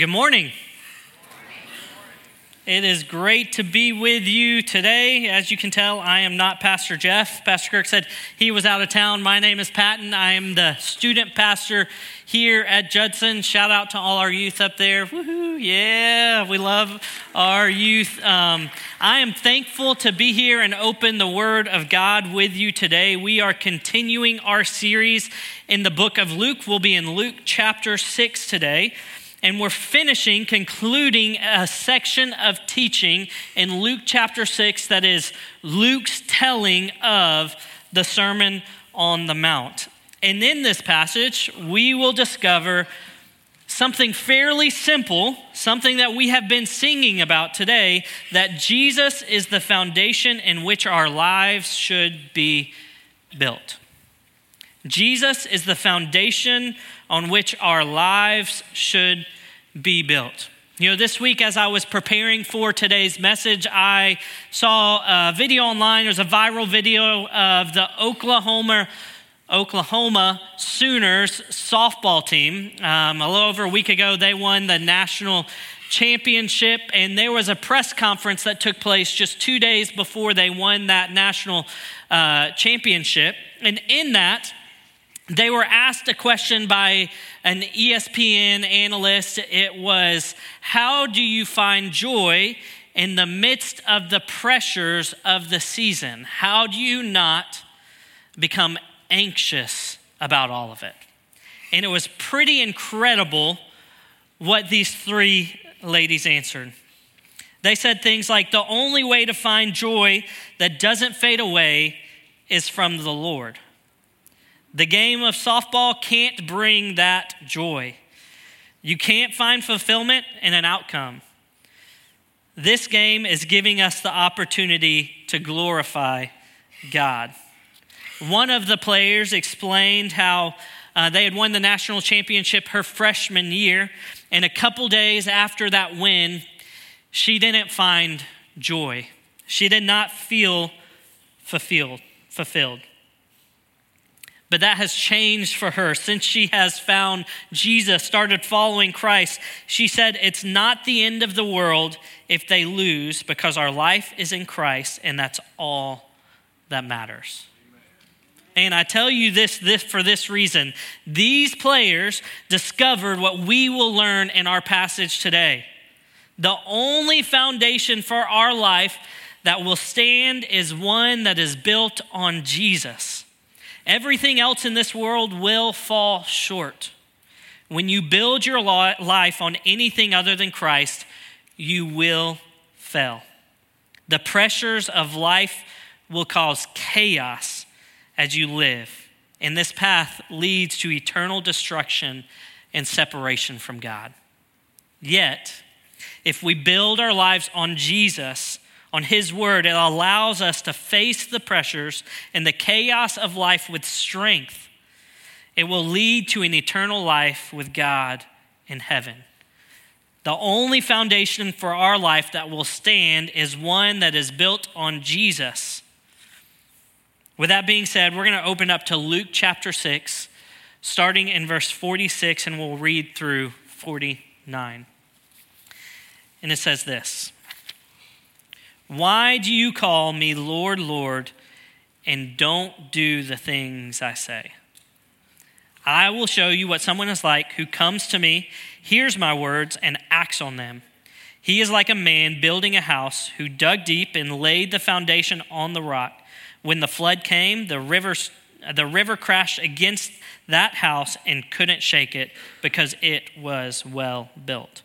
Good morning. It is great to be with you today. As you can tell, I am not Pastor Jeff. Pastor Kirk said he was out of town. My name is Patton. I am the student pastor here at Judson. Shout out to all our youth up there. Woohoo! Yeah, we love our youth. Um, I am thankful to be here and open the Word of God with you today. We are continuing our series in the book of Luke. We'll be in Luke chapter 6 today and we're finishing, concluding a section of teaching in Luke chapter 6 that is Luke's telling of the Sermon on the Mount. And in this passage, we will discover something fairly simple, something that we have been singing about today that Jesus is the foundation in which our lives should be built. Jesus is the foundation on which our lives should be built. You know, this week as I was preparing for today's message, I saw a video online. There's a viral video of the Oklahoma Oklahoma Sooners softball team. Um, a little over a week ago, they won the national championship, and there was a press conference that took place just two days before they won that national uh, championship. And in that, they were asked a question by an ESPN analyst. It was, How do you find joy in the midst of the pressures of the season? How do you not become anxious about all of it? And it was pretty incredible what these three ladies answered. They said things like, The only way to find joy that doesn't fade away is from the Lord. The game of softball can't bring that joy. You can't find fulfillment in an outcome. This game is giving us the opportunity to glorify God. One of the players explained how uh, they had won the national championship her freshman year, and a couple days after that win, she didn't find joy. She did not feel fulfilled. fulfilled. But that has changed for her since she has found Jesus, started following Christ. She said, It's not the end of the world if they lose because our life is in Christ and that's all that matters. And I tell you this, this for this reason. These players discovered what we will learn in our passage today. The only foundation for our life that will stand is one that is built on Jesus. Everything else in this world will fall short. When you build your life on anything other than Christ, you will fail. The pressures of life will cause chaos as you live, and this path leads to eternal destruction and separation from God. Yet, if we build our lives on Jesus, on His Word, it allows us to face the pressures and the chaos of life with strength. It will lead to an eternal life with God in heaven. The only foundation for our life that will stand is one that is built on Jesus. With that being said, we're going to open up to Luke chapter 6, starting in verse 46, and we'll read through 49. And it says this. Why do you call me Lord, Lord, and don't do the things I say? I will show you what someone is like who comes to me, hears my words, and acts on them. He is like a man building a house who dug deep and laid the foundation on the rock. When the flood came, the river, the river crashed against that house and couldn't shake it because it was well built.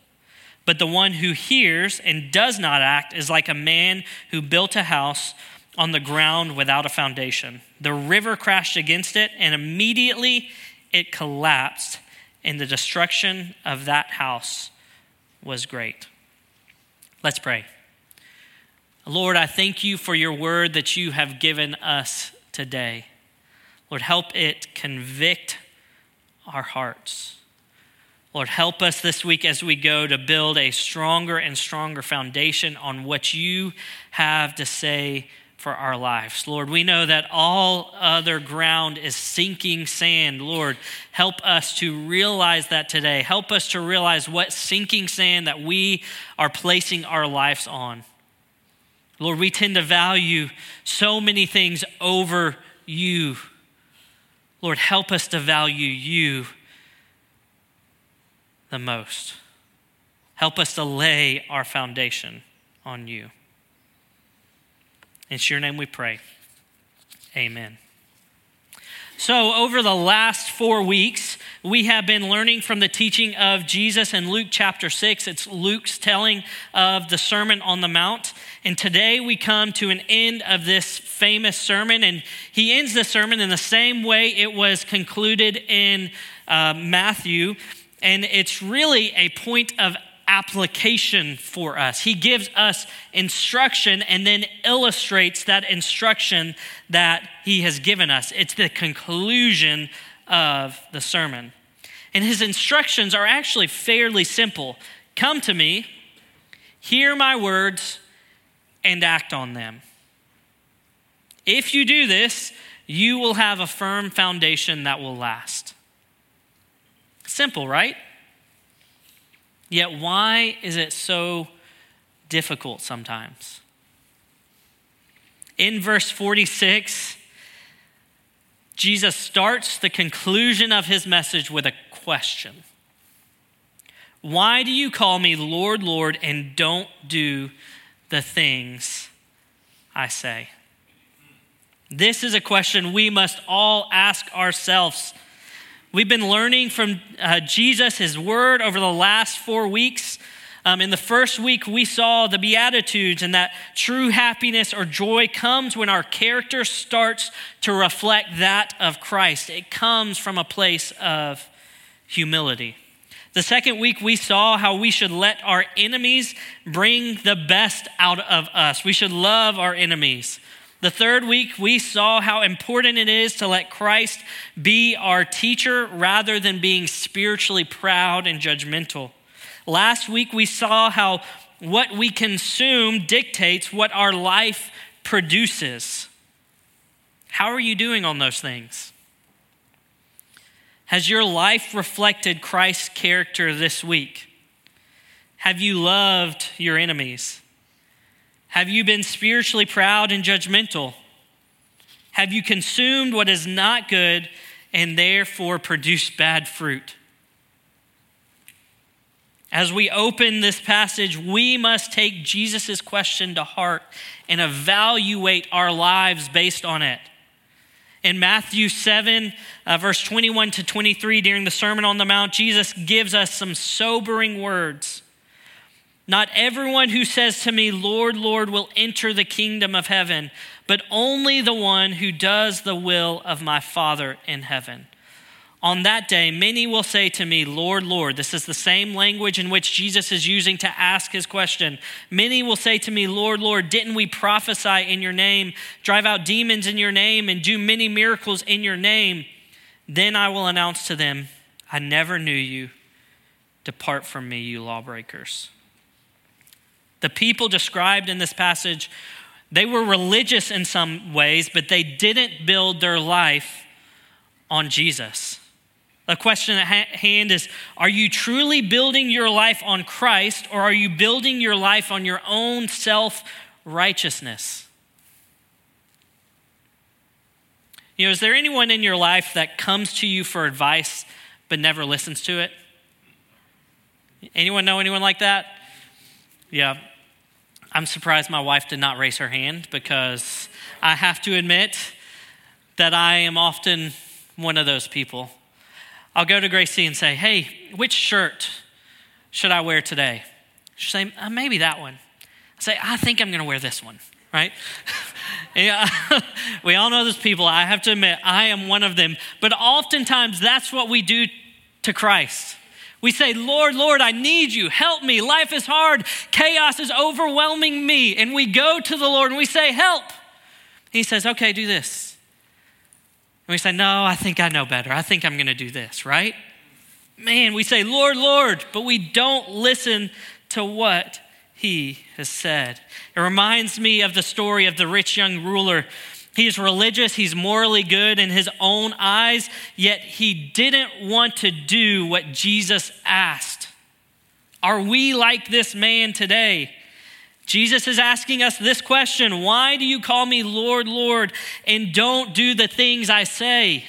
But the one who hears and does not act is like a man who built a house on the ground without a foundation. The river crashed against it, and immediately it collapsed, and the destruction of that house was great. Let's pray. Lord, I thank you for your word that you have given us today. Lord, help it convict our hearts. Lord, help us this week as we go to build a stronger and stronger foundation on what you have to say for our lives. Lord, we know that all other ground is sinking sand. Lord, help us to realize that today. Help us to realize what sinking sand that we are placing our lives on. Lord, we tend to value so many things over you. Lord, help us to value you the most. Help us to lay our foundation on you. It's your name we pray. Amen. So, over the last four weeks, we have been learning from the teaching of Jesus in Luke chapter 6. It's Luke's telling of the Sermon on the Mount. And today we come to an end of this famous sermon. And he ends the sermon in the same way it was concluded in uh, Matthew. And it's really a point of application for us. He gives us instruction and then illustrates that instruction that he has given us. It's the conclusion of the sermon. And his instructions are actually fairly simple Come to me, hear my words, and act on them. If you do this, you will have a firm foundation that will last. Simple, right? Yet, why is it so difficult sometimes? In verse 46, Jesus starts the conclusion of his message with a question Why do you call me Lord, Lord, and don't do the things I say? This is a question we must all ask ourselves We've been learning from uh, Jesus, his word, over the last four weeks. Um, in the first week, we saw the Beatitudes and that true happiness or joy comes when our character starts to reflect that of Christ. It comes from a place of humility. The second week, we saw how we should let our enemies bring the best out of us. We should love our enemies. The third week, we saw how important it is to let Christ be our teacher rather than being spiritually proud and judgmental. Last week, we saw how what we consume dictates what our life produces. How are you doing on those things? Has your life reflected Christ's character this week? Have you loved your enemies? Have you been spiritually proud and judgmental? Have you consumed what is not good and therefore produced bad fruit? As we open this passage, we must take Jesus' question to heart and evaluate our lives based on it. In Matthew 7, uh, verse 21 to 23, during the Sermon on the Mount, Jesus gives us some sobering words. Not everyone who says to me, Lord, Lord, will enter the kingdom of heaven, but only the one who does the will of my Father in heaven. On that day, many will say to me, Lord, Lord. This is the same language in which Jesus is using to ask his question. Many will say to me, Lord, Lord, didn't we prophesy in your name, drive out demons in your name, and do many miracles in your name? Then I will announce to them, I never knew you. Depart from me, you lawbreakers. The people described in this passage, they were religious in some ways, but they didn't build their life on Jesus. The question at hand is Are you truly building your life on Christ, or are you building your life on your own self righteousness? You know, is there anyone in your life that comes to you for advice but never listens to it? Anyone know anyone like that? Yeah, I'm surprised my wife did not raise her hand because I have to admit that I am often one of those people. I'll go to Gracie and say, Hey, which shirt should I wear today? She'll say, uh, Maybe that one. I say, I think I'm going to wear this one, right? yeah, we all know those people. I have to admit, I am one of them. But oftentimes, that's what we do to Christ. We say, Lord, Lord, I need you. Help me. Life is hard. Chaos is overwhelming me. And we go to the Lord and we say, Help. He says, Okay, do this. And we say, No, I think I know better. I think I'm going to do this, right? Man, we say, Lord, Lord, but we don't listen to what he has said. It reminds me of the story of the rich young ruler. He's religious, he's morally good in his own eyes, yet he didn't want to do what Jesus asked. Are we like this man today? Jesus is asking us this question Why do you call me Lord, Lord, and don't do the things I say?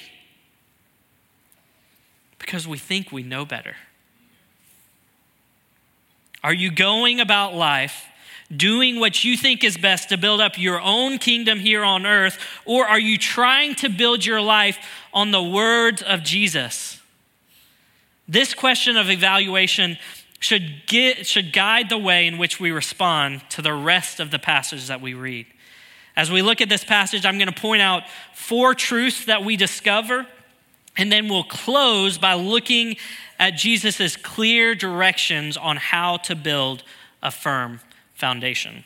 Because we think we know better. Are you going about life doing what you think is best to build up your own kingdom here on earth, or are you trying to build your life on the words of Jesus? This question of evaluation should, get, should guide the way in which we respond to the rest of the passage that we read. As we look at this passage, I'm going to point out four truths that we discover, and then we'll close by looking at Jesus' clear directions on how to build a firm foundation.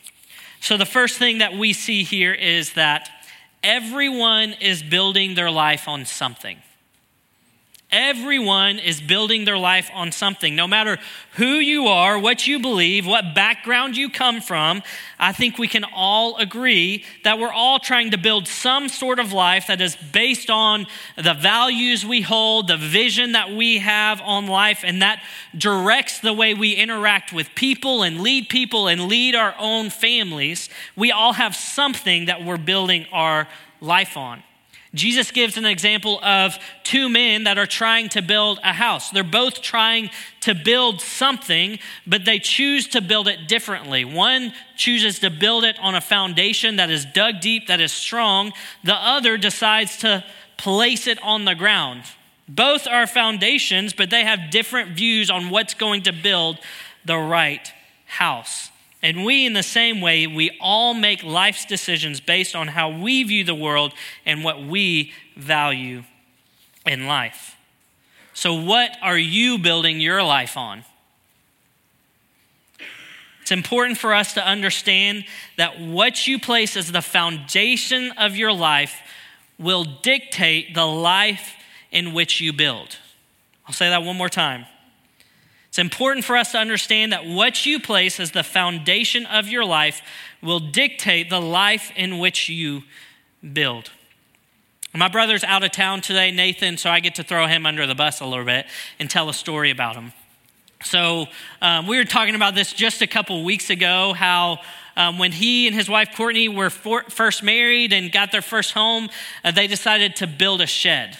So, the first thing that we see here is that everyone is building their life on something. Everyone is building their life on something. No matter who you are, what you believe, what background you come from, I think we can all agree that we're all trying to build some sort of life that is based on the values we hold, the vision that we have on life, and that directs the way we interact with people and lead people and lead our own families. We all have something that we're building our life on. Jesus gives an example of two men that are trying to build a house. They're both trying to build something, but they choose to build it differently. One chooses to build it on a foundation that is dug deep, that is strong. The other decides to place it on the ground. Both are foundations, but they have different views on what's going to build the right house. And we, in the same way, we all make life's decisions based on how we view the world and what we value in life. So, what are you building your life on? It's important for us to understand that what you place as the foundation of your life will dictate the life in which you build. I'll say that one more time. It's important for us to understand that what you place as the foundation of your life will dictate the life in which you build. My brother's out of town today, Nathan, so I get to throw him under the bus a little bit and tell a story about him. So, um, we were talking about this just a couple weeks ago how um, when he and his wife Courtney were for, first married and got their first home, uh, they decided to build a shed.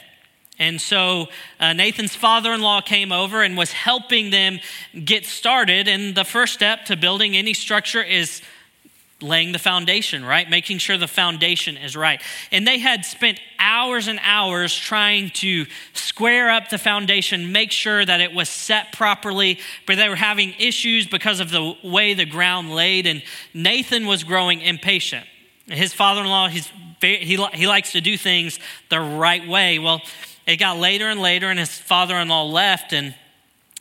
And so uh, Nathan's father in law came over and was helping them get started. And the first step to building any structure is laying the foundation, right? Making sure the foundation is right. And they had spent hours and hours trying to square up the foundation, make sure that it was set properly, but they were having issues because of the way the ground laid. And Nathan was growing impatient. His father in law, he, he likes to do things the right way. Well, it got later and later, and his father in law left, and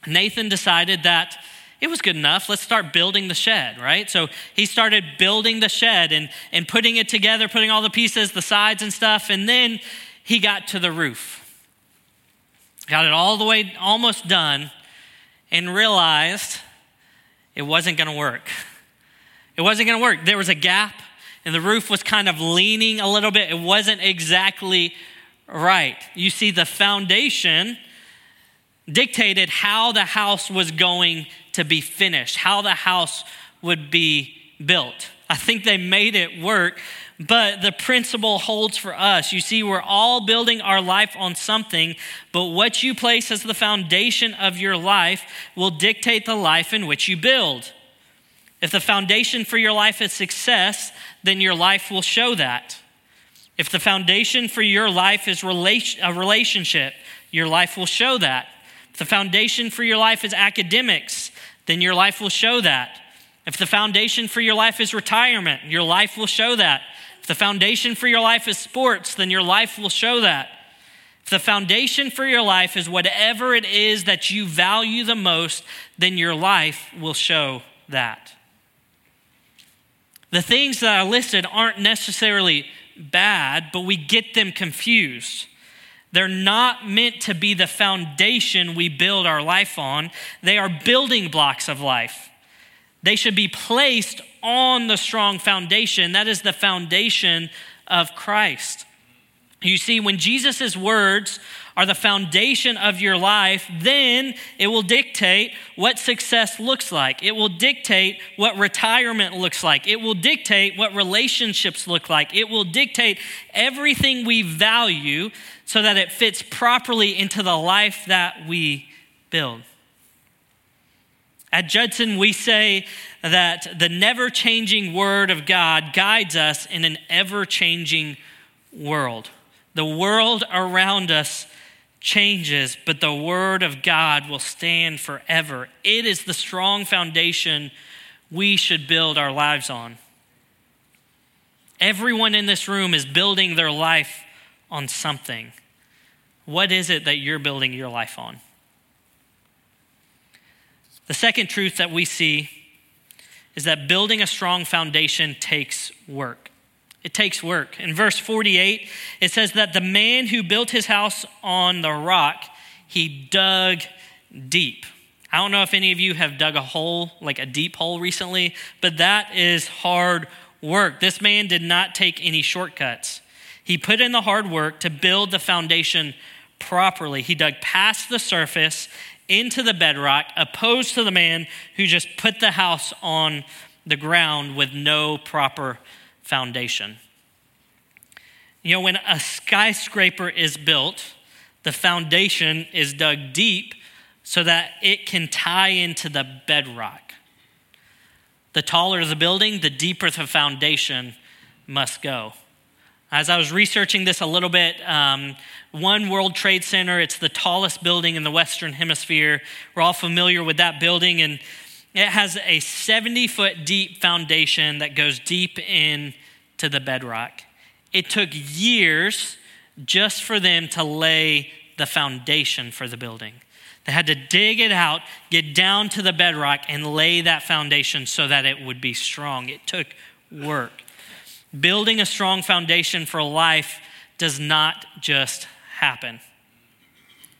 Nathan decided that it was good enough. Let's start building the shed, right? So he started building the shed and, and putting it together, putting all the pieces, the sides and stuff, and then he got to the roof. Got it all the way almost done and realized it wasn't going to work. It wasn't going to work. There was a gap and the roof was kind of leaning a little bit. It wasn't exactly right. You see, the foundation dictated how the house was going to be finished, how the house would be built. I think they made it work, but the principle holds for us. You see, we're all building our life on something, but what you place as the foundation of your life will dictate the life in which you build. If the foundation for your life is success, then your life will show that. If the foundation for your life is relation, a relationship, your life will show that. If the foundation for your life is academics, then your life will show that. If the foundation for your life is retirement, your life will show that. If the foundation for your life is sports, then your life will show that. If the foundation for your life is whatever it is that you value the most, then your life will show that. The things that I listed aren't necessarily bad, but we get them confused. They're not meant to be the foundation we build our life on, they are building blocks of life. They should be placed on the strong foundation. That is the foundation of Christ. You see, when Jesus' words are the foundation of your life, then it will dictate what success looks like. It will dictate what retirement looks like. It will dictate what relationships look like. It will dictate everything we value so that it fits properly into the life that we build. At Judson, we say that the never changing Word of God guides us in an ever changing world. The world around us changes, but the Word of God will stand forever. It is the strong foundation we should build our lives on. Everyone in this room is building their life on something. What is it that you're building your life on? The second truth that we see is that building a strong foundation takes work. It takes work. In verse 48, it says that the man who built his house on the rock, he dug deep. I don't know if any of you have dug a hole, like a deep hole recently, but that is hard work. This man did not take any shortcuts. He put in the hard work to build the foundation properly. He dug past the surface into the bedrock, opposed to the man who just put the house on the ground with no proper foundation. You know, when a skyscraper is built, the foundation is dug deep so that it can tie into the bedrock. The taller the building, the deeper the foundation must go. As I was researching this a little bit, um, One World Trade Center, it's the tallest building in the Western Hemisphere. We're all familiar with that building, and it has a 70 foot deep foundation that goes deep into the bedrock. It took years just for them to lay the foundation for the building. They had to dig it out, get down to the bedrock, and lay that foundation so that it would be strong. It took work. Building a strong foundation for life does not just happen.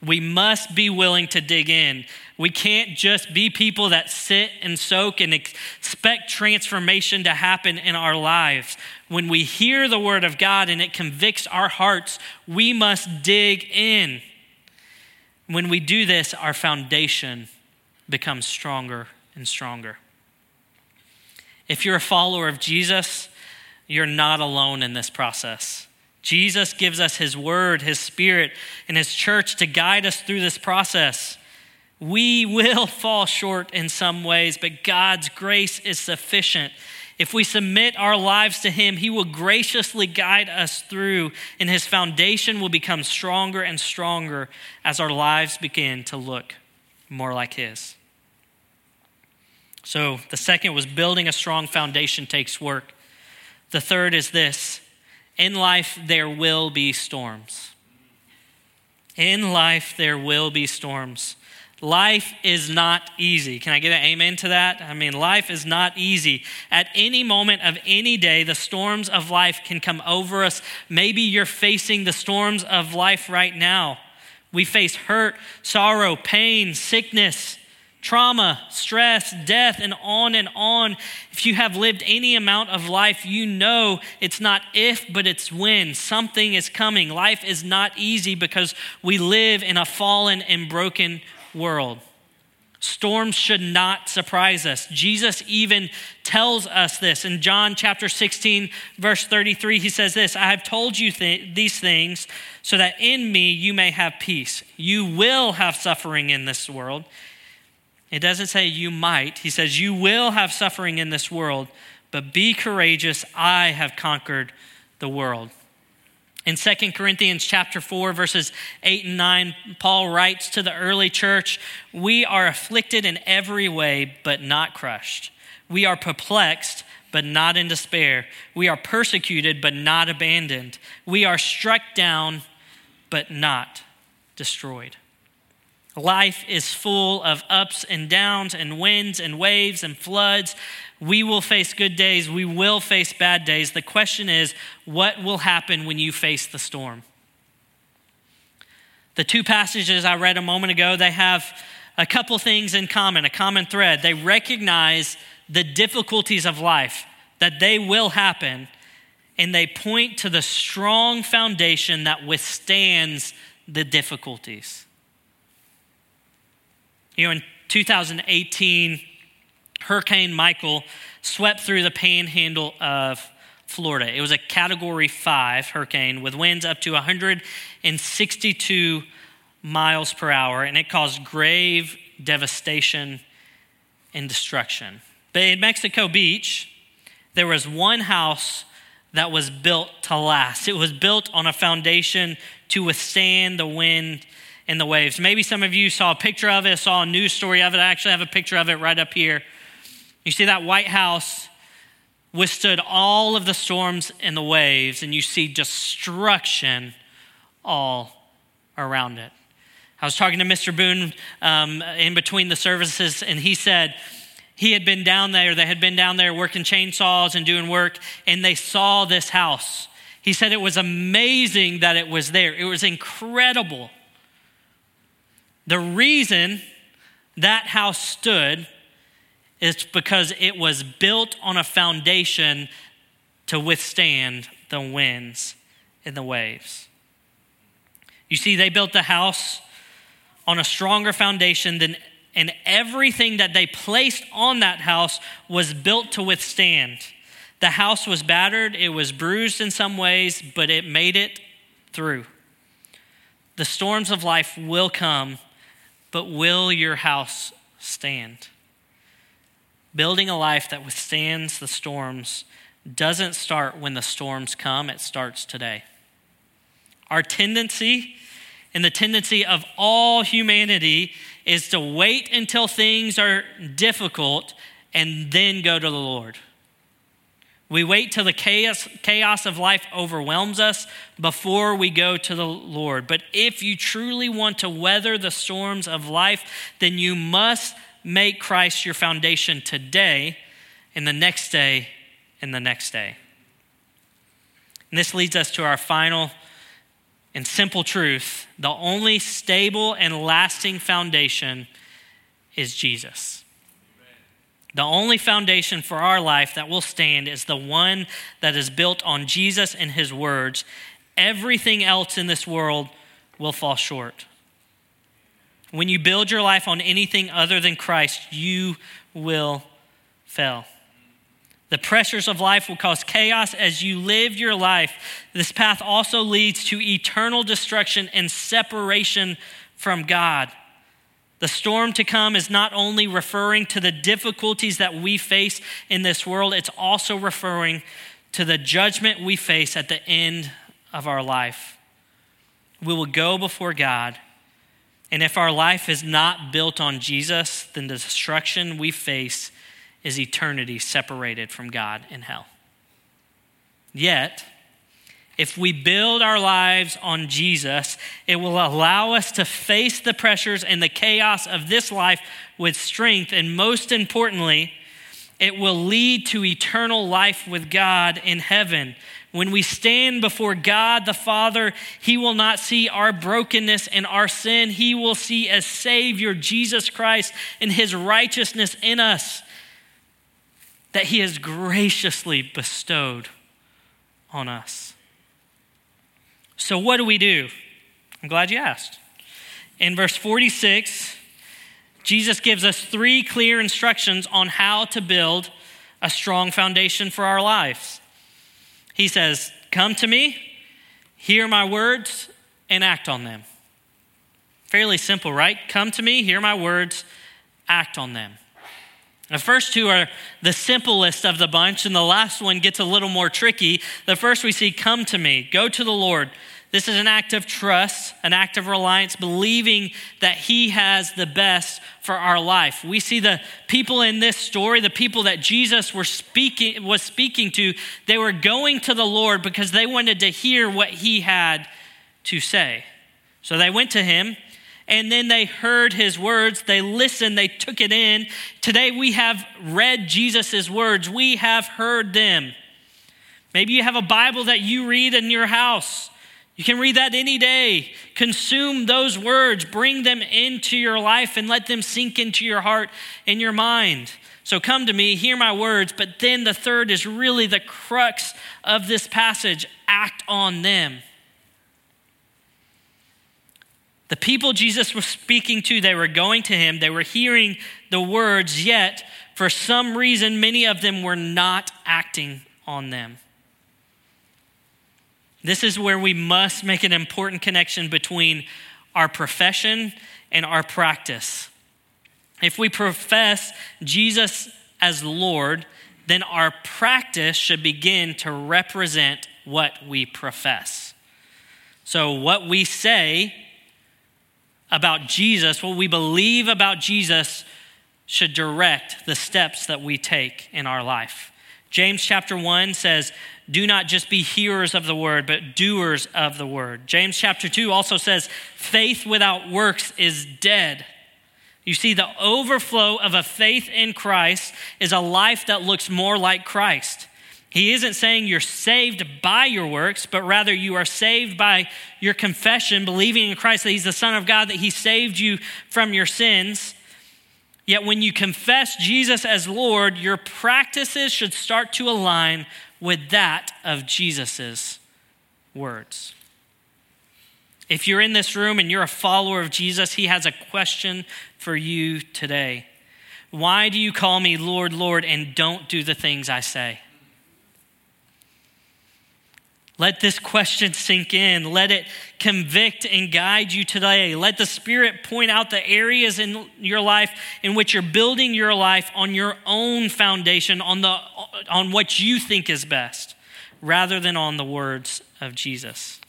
We must be willing to dig in. We can't just be people that sit and soak and expect transformation to happen in our lives. When we hear the word of God and it convicts our hearts, we must dig in. When we do this, our foundation becomes stronger and stronger. If you're a follower of Jesus, you're not alone in this process. Jesus gives us His Word, His Spirit, and His church to guide us through this process. We will fall short in some ways, but God's grace is sufficient. If we submit our lives to Him, He will graciously guide us through, and His foundation will become stronger and stronger as our lives begin to look more like His. So, the second was building a strong foundation takes work. The third is this in life, there will be storms. In life, there will be storms. Life is not easy. Can I get an amen to that? I mean, life is not easy. At any moment of any day, the storms of life can come over us. Maybe you're facing the storms of life right now. We face hurt, sorrow, pain, sickness, trauma, stress, death, and on and on. If you have lived any amount of life, you know it's not if, but it's when. Something is coming. Life is not easy because we live in a fallen and broken world. Storms should not surprise us. Jesus even tells us this. In John chapter 16, verse 33, he says this I have told you th- these things so that in me you may have peace. You will have suffering in this world it doesn't say you might. He says you will have suffering in this world, but be courageous. I have conquered the world. In 2 Corinthians chapter 4 verses 8 and 9, Paul writes to the early church, "We are afflicted in every way but not crushed. We are perplexed but not in despair. We are persecuted but not abandoned. We are struck down but not destroyed." Life is full of ups and downs and winds and waves and floods. We will face good days. We will face bad days. The question is, what will happen when you face the storm? The two passages I read a moment ago, they have a couple things in common, a common thread. They recognize the difficulties of life, that they will happen, and they point to the strong foundation that withstands the difficulties. You know, in 2018, Hurricane Michael swept through the panhandle of Florida. It was a category five hurricane with winds up to 162 miles per hour, and it caused grave devastation and destruction. But in Mexico Beach, there was one house that was built to last. It was built on a foundation to withstand the wind and the waves. Maybe some of you saw a picture of it, saw a news story of it. I actually have a picture of it right up here. You see that White House withstood all of the storms and the waves, and you see destruction all around it. I was talking to Mr. Boone um, in between the services, and he said he had been down there, they had been down there working chainsaws and doing work, and they saw this house. He said it was amazing that it was there, it was incredible. The reason that house stood it's because it was built on a foundation to withstand the winds and the waves. You see, they built the house on a stronger foundation than, and everything that they placed on that house was built to withstand. The house was battered, it was bruised in some ways, but it made it through. The storms of life will come, but will your house stand? Building a life that withstands the storms doesn't start when the storms come, it starts today. Our tendency and the tendency of all humanity is to wait until things are difficult and then go to the Lord. We wait till the chaos, chaos of life overwhelms us before we go to the Lord. But if you truly want to weather the storms of life, then you must make Christ your foundation today and the next day and the next day. And this leads us to our final and simple truth the only stable and lasting foundation is Jesus. The only foundation for our life that will stand is the one that is built on Jesus and his words. Everything else in this world will fall short. When you build your life on anything other than Christ, you will fail. The pressures of life will cause chaos as you live your life. This path also leads to eternal destruction and separation from God. The storm to come is not only referring to the difficulties that we face in this world, it's also referring to the judgment we face at the end of our life. We will go before God and if our life is not built on Jesus, then the destruction we face is eternity separated from God in hell. Yet, if we build our lives on Jesus, it will allow us to face the pressures and the chaos of this life with strength. And most importantly, it will lead to eternal life with God in heaven, when we stand before God the Father, He will not see our brokenness and our sin. He will see as Savior Jesus Christ and His righteousness in us that He has graciously bestowed on us. So, what do we do? I'm glad you asked. In verse 46, Jesus gives us three clear instructions on how to build a strong foundation for our lives. He says, Come to me, hear my words, and act on them. Fairly simple, right? Come to me, hear my words, act on them. The first two are the simplest of the bunch, and the last one gets a little more tricky. The first we see, come to me, go to the Lord. This is an act of trust, an act of reliance, believing that He has the best for our life. We see the people in this story, the people that Jesus were speaking, was speaking to, they were going to the Lord because they wanted to hear what He had to say. So they went to Him and then they heard his words. They listened, they took it in. Today we have read Jesus' words, we have heard them. Maybe you have a Bible that you read in your house. You can read that any day. Consume those words, bring them into your life, and let them sink into your heart and your mind. So come to me, hear my words, but then the third is really the crux of this passage act on them. The people Jesus was speaking to, they were going to him, they were hearing the words, yet for some reason, many of them were not acting on them. This is where we must make an important connection between our profession and our practice. If we profess Jesus as Lord, then our practice should begin to represent what we profess. So, what we say about Jesus, what we believe about Jesus, should direct the steps that we take in our life. James chapter 1 says, Do not just be hearers of the word, but doers of the word. James chapter 2 also says, Faith without works is dead. You see, the overflow of a faith in Christ is a life that looks more like Christ. He isn't saying you're saved by your works, but rather you are saved by your confession, believing in Christ that He's the Son of God, that He saved you from your sins. Yet when you confess Jesus as Lord, your practices should start to align with that of Jesus' words. If you're in this room and you're a follower of Jesus, he has a question for you today. Why do you call me Lord, Lord, and don't do the things I say? Let this question sink in. Let it convict and guide you today. Let the Spirit point out the areas in your life in which you're building your life on your own foundation, on, the, on what you think is best, rather than on the words of Jesus.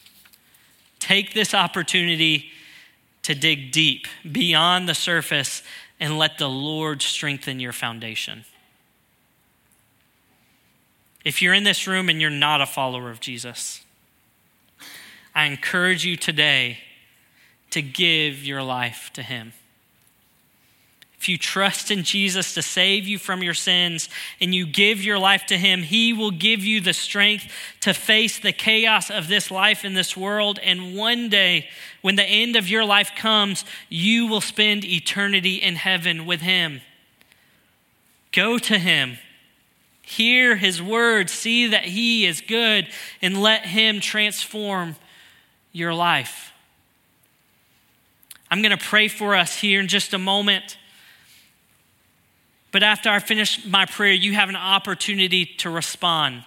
Take this opportunity to dig deep beyond the surface and let the Lord strengthen your foundation. If you're in this room and you're not a follower of Jesus, I encourage you today to give your life to Him. If you trust in Jesus to save you from your sins and you give your life to Him, He will give you the strength to face the chaos of this life in this world. And one day, when the end of your life comes, you will spend eternity in heaven with Him. Go to Him Hear his word, see that he is good, and let him transform your life. I'm going to pray for us here in just a moment. But after I finish my prayer, you have an opportunity to respond.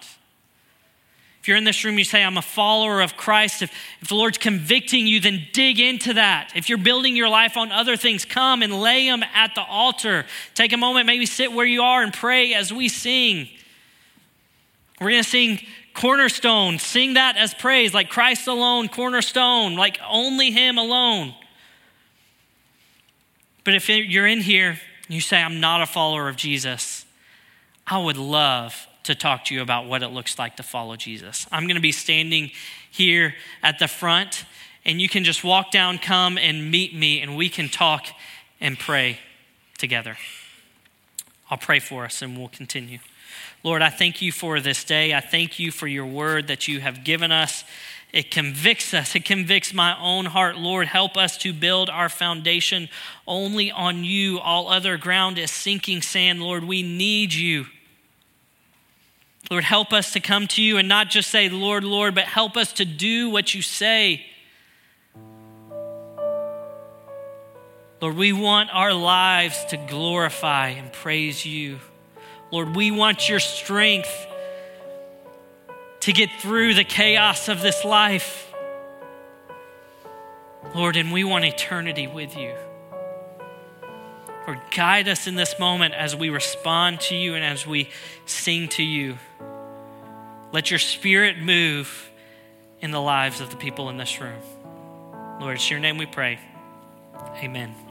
If you're in this room, you say, I'm a follower of Christ. If, if the Lord's convicting you, then dig into that. If you're building your life on other things, come and lay them at the altar. Take a moment, maybe sit where you are and pray as we sing. We're going to sing Cornerstone. Sing that as praise, like Christ alone, cornerstone, like only Him alone. But if you're in here, you say, I'm not a follower of Jesus, I would love to talk to you about what it looks like to follow Jesus. I'm going to be standing here at the front, and you can just walk down, come and meet me, and we can talk and pray together. I'll pray for us and we'll continue. Lord, I thank you for this day. I thank you for your word that you have given us. It convicts us. It convicts my own heart. Lord, help us to build our foundation only on you. All other ground is sinking sand. Lord, we need you. Lord, help us to come to you and not just say, Lord, Lord, but help us to do what you say. Lord, we want our lives to glorify and praise you. Lord, we want your strength to get through the chaos of this life. Lord, and we want eternity with you. Lord, guide us in this moment as we respond to you and as we sing to you. Let your spirit move in the lives of the people in this room. Lord, it's your name we pray. Amen.